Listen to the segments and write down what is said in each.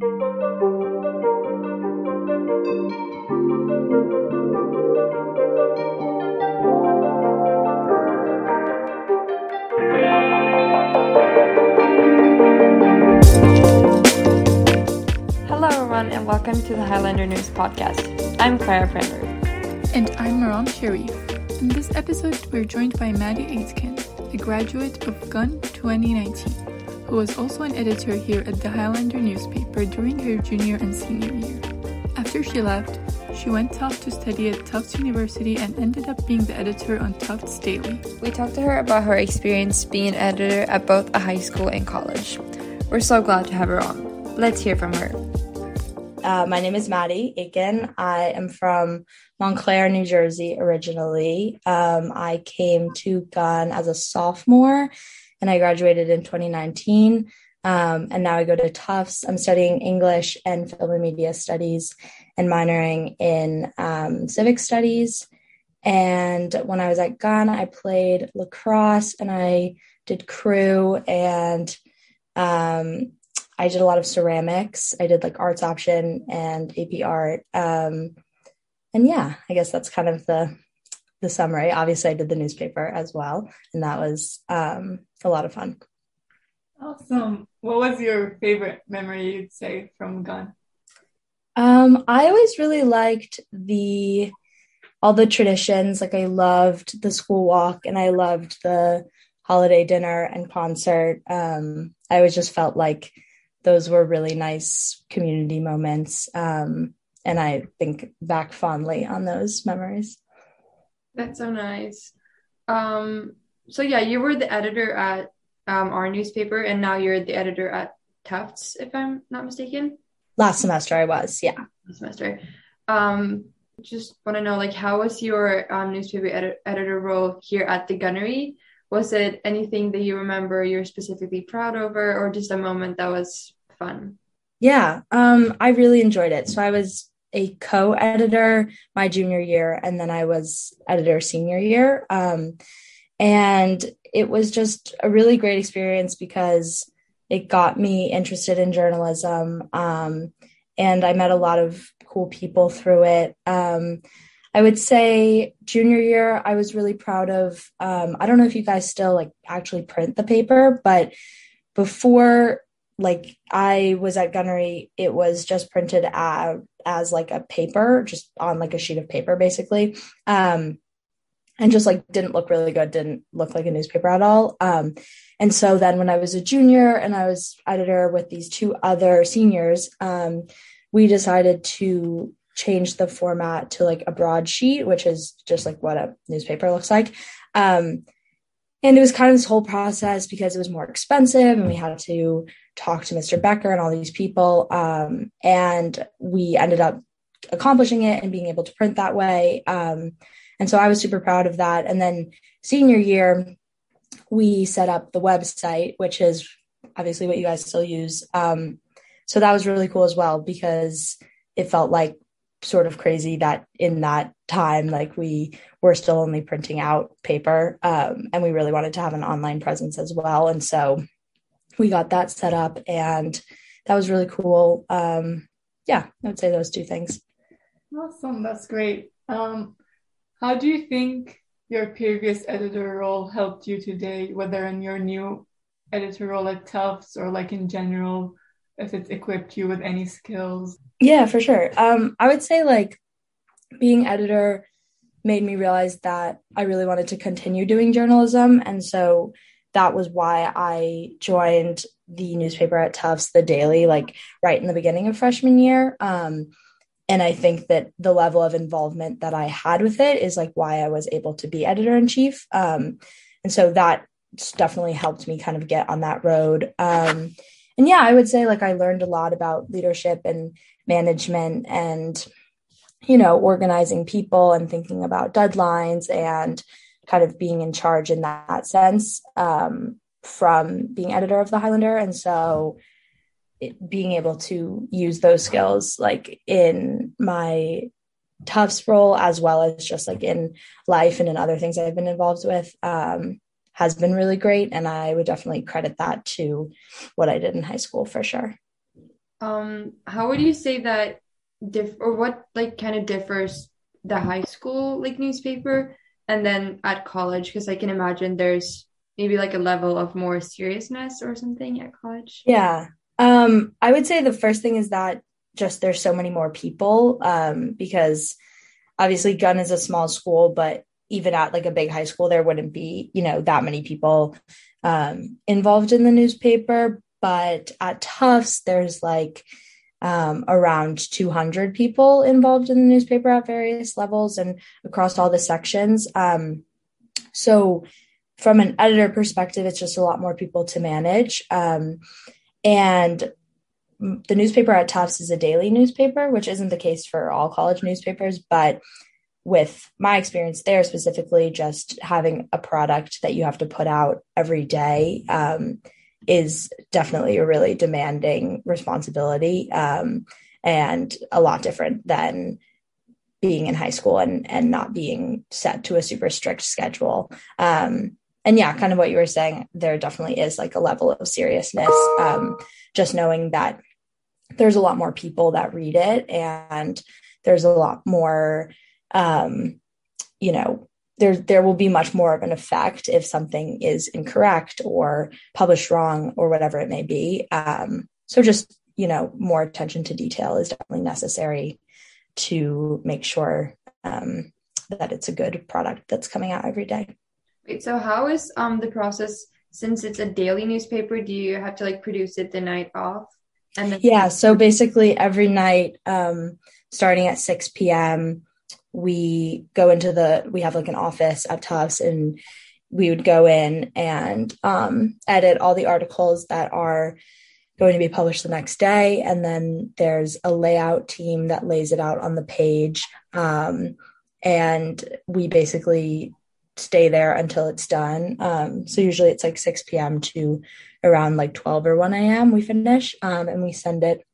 Hello, everyone, and welcome to the Highlander News Podcast. I'm Clara Prenner. And I'm Maram Sharif. In this episode, we're joined by Maddie Aitken, a graduate of Gunn 2019, who was also an editor here at the Highlander newspaper during her junior and senior year. After she left, she went off to study at Tufts University and ended up being the editor on Tufts Daily. We talked to her about her experience being an editor at both a high school and college. We're so glad to have her on. Let's hear from her. Uh, my name is Maddie Aitken. I am from Montclair, New Jersey, originally. Um, I came to Gunn as a sophomore and I graduated in 2019. Um, and now I go to Tufts. I'm studying English and film and media studies and minoring in um, civic studies. And when I was at Gunn, I played lacrosse and I did crew and um, I did a lot of ceramics. I did like arts option and AP art. Um, and yeah, I guess that's kind of the the summary. Obviously, I did the newspaper as well, and that was um, a lot of fun. Awesome. What was your favorite memory you'd say from Gunn? Um, I always really liked the all the traditions. Like I loved the school walk, and I loved the holiday dinner and concert. Um, I always just felt like those were really nice community moments. Um, and I think back fondly on those memories. That's so nice. Um, so yeah, you were the editor at um, our newspaper, and now you're the editor at Tufts, if I'm not mistaken. Last semester, I was, yeah. Last semester. Um, just want to know, like, how was your um, newspaper edi- editor role here at the Gunnery? Was it anything that you remember you're specifically proud over, or just a moment that was fun? Yeah, um, I really enjoyed it. So I was a co-editor my junior year, and then I was editor senior year. Um, and it was just a really great experience because it got me interested in journalism. Um, and I met a lot of cool people through it. Um, I would say junior year, I was really proud of. Um, I don't know if you guys still like actually print the paper, but before like I was at Gunnery, it was just printed as, as like a paper, just on like a sheet of paper, basically. Um, and just like didn't look really good, didn't look like a newspaper at all. Um, and so then when I was a junior and I was editor with these two other seniors, um, we decided to change the format to like a broadsheet, which is just like what a newspaper looks like. Um, and it was kind of this whole process because it was more expensive and we had to talk to Mr. Becker and all these people. Um, and we ended up accomplishing it and being able to print that way. Um, and so I was super proud of that. And then senior year, we set up the website, which is obviously what you guys still use. Um, so that was really cool as well because it felt like sort of crazy that in that time, like we were still only printing out paper um, and we really wanted to have an online presence as well. And so we got that set up and that was really cool. Um, yeah, I would say those two things. Awesome. That's great. Um, how do you think your previous editor role helped you today, whether in your new editor role at Tufts or like in general, if it's equipped you with any skills? Yeah, for sure. Um, I would say like being editor made me realize that I really wanted to continue doing journalism. And so that was why I joined the newspaper at Tufts, the Daily, like right in the beginning of freshman year. Um, and I think that the level of involvement that I had with it is like why I was able to be editor in chief. Um, and so that definitely helped me kind of get on that road. Um, and yeah, I would say like I learned a lot about leadership and management and, you know, organizing people and thinking about deadlines and kind of being in charge in that sense um, from being editor of the Highlander. And so being able to use those skills like in my Tufts role as well as just like in life and in other things I've been involved with um, has been really great. And I would definitely credit that to what I did in high school for sure. um, how would you say that diff or what like kind of differs the high school like newspaper and then at college? Because I can imagine there's maybe like a level of more seriousness or something at college. Yeah. Um, I would say the first thing is that just there's so many more people um, because obviously Gunn is a small school, but even at like a big high school, there wouldn't be, you know, that many people um, involved in the newspaper. But at Tufts, there's like um, around 200 people involved in the newspaper at various levels and across all the sections. Um, so, from an editor perspective, it's just a lot more people to manage. Um, and the newspaper at Tufts is a daily newspaper, which isn't the case for all college newspapers. But with my experience there specifically, just having a product that you have to put out every day um, is definitely a really demanding responsibility um, and a lot different than being in high school and and not being set to a super strict schedule. Um, and yeah, kind of what you were saying, there definitely is like a level of seriousness. Um, just knowing that there's a lot more people that read it and there's a lot more um, you know there there will be much more of an effect if something is incorrect or published wrong or whatever it may be um, so just you know more attention to detail is definitely necessary to make sure um, that it's a good product that's coming out every day Wait, so how is um the process since it's a daily newspaper do you have to like produce it the night off? And then- yeah so basically every night um starting at 6 p.m we go into the we have like an office at Tufts and we would go in and um, edit all the articles that are going to be published the next day. And then there's a layout team that lays it out on the page um, and we basically stay there until it's done. Um, so usually it's like 6 p.m. to around like 12 or 1 a.m. we finish um, and we send it.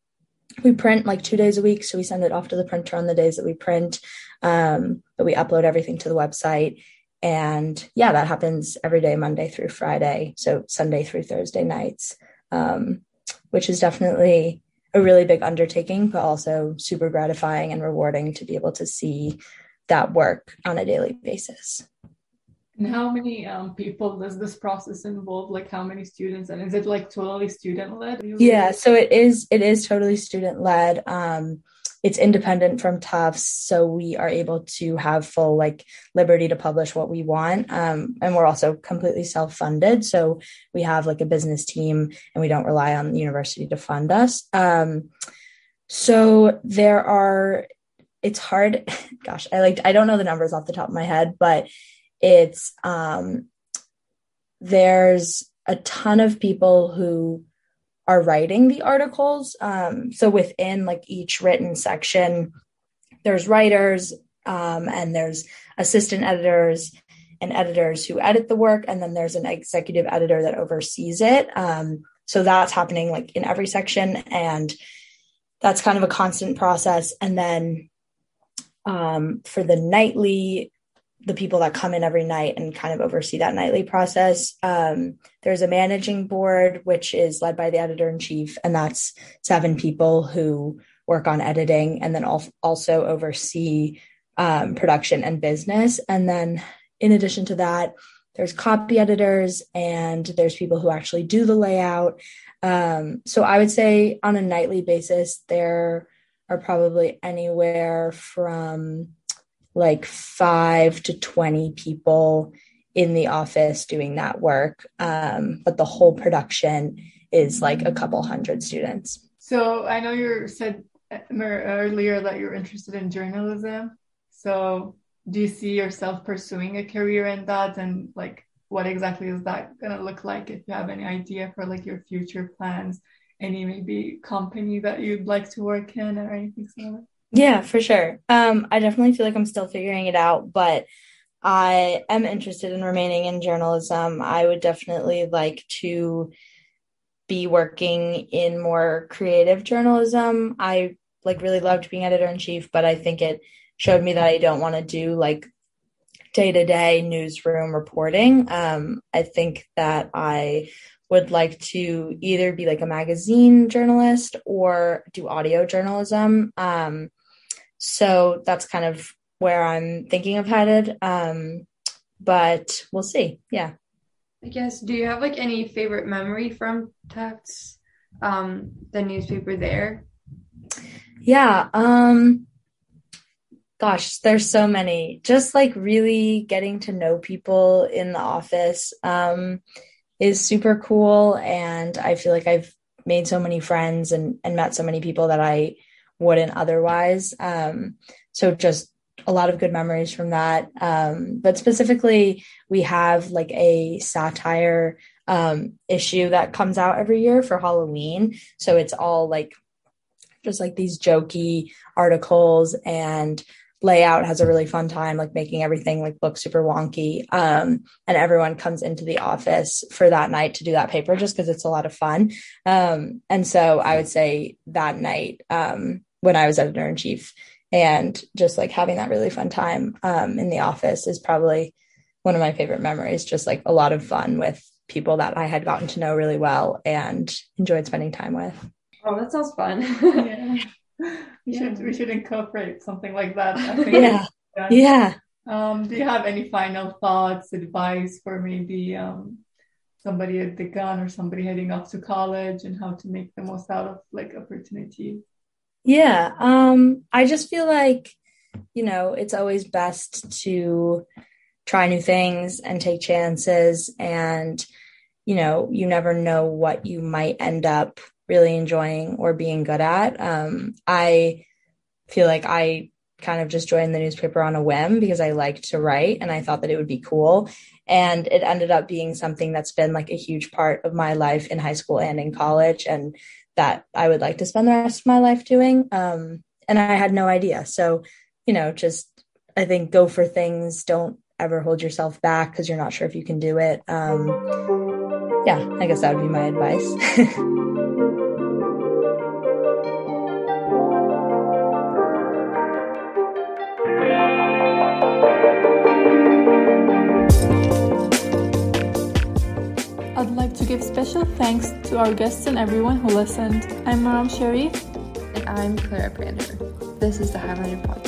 We print like two days a week. So we send it off to the printer on the days that we print. Um, but we upload everything to the website. And yeah, that happens every day, Monday through Friday. So Sunday through Thursday nights, um, which is definitely a really big undertaking, but also super gratifying and rewarding to be able to see that work on a daily basis. And how many um, people does this process involve? Like how many students? And is it like totally student led? Yeah, so it is. It is totally student led. Um, it's independent from Tufts, so we are able to have full like liberty to publish what we want. Um, and we're also completely self funded, so we have like a business team, and we don't rely on the university to fund us. Um, so there are. It's hard. Gosh, I like. I don't know the numbers off the top of my head, but it's um, there's a ton of people who are writing the articles. Um, so within like each written section, there's writers um, and there's assistant editors and editors who edit the work, and then there's an executive editor that oversees it. Um, so that's happening like in every section, and that's kind of a constant process. And then um, for the nightly the people that come in every night and kind of oversee that nightly process. Um, there's a managing board, which is led by the editor in chief, and that's seven people who work on editing and then also oversee um, production and business. And then, in addition to that, there's copy editors and there's people who actually do the layout. Um, so I would say on a nightly basis, there are probably anywhere from like five to 20 people in the office doing that work. Um, but the whole production is like a couple hundred students. So I know you said earlier that you're interested in journalism. So do you see yourself pursuing a career in that? And like, what exactly is that going to look like if you have any idea for like your future plans? Any maybe company that you'd like to work in or anything similar? Yeah, for sure. Um, I definitely feel like I'm still figuring it out, but I am interested in remaining in journalism. I would definitely like to be working in more creative journalism. I like really loved being editor in chief, but I think it showed me that I don't want to do like day to day newsroom reporting. Um, I think that I would like to either be like a magazine journalist or do audio journalism. Um, so that's kind of where I'm thinking of headed. Um, but we'll see. Yeah. I guess, do you have like any favorite memory from Tufts, um, the newspaper there? Yeah. Um, gosh, there's so many. Just like really getting to know people in the office um, is super cool. And I feel like I've made so many friends and, and met so many people that I wouldn't otherwise. Um, so just a lot of good memories from that. Um, but specifically, we have like a satire um, issue that comes out every year for Halloween. So it's all like just like these jokey articles and layout has a really fun time like making everything like look super wonky um, and everyone comes into the office for that night to do that paper just because it's a lot of fun um, and so i would say that night um, when i was editor in chief and just like having that really fun time um, in the office is probably one of my favorite memories just like a lot of fun with people that i had gotten to know really well and enjoyed spending time with oh that sounds fun yeah we yeah. should we should incorporate something like that. yeah. Yeah. Um, do you have any final thoughts, advice for maybe um, somebody at the Gunn or somebody heading off to college and how to make the most out of like opportunities? Yeah. Um, I just feel like, you know, it's always best to try new things and take chances and you know, you never know what you might end up really enjoying or being good at. Um, I feel like I kind of just joined the newspaper on a whim because I liked to write and I thought that it would be cool. And it ended up being something that's been like a huge part of my life in high school and in college, and that I would like to spend the rest of my life doing. Um, and I had no idea. So, you know, just I think go for things. Don't ever hold yourself back because you're not sure if you can do it. Um, yeah, I guess that would be my advice. special thanks to our guests and everyone who listened. I'm Maram Sharif. And I'm Clara Brander. This is the Highlander Podcast.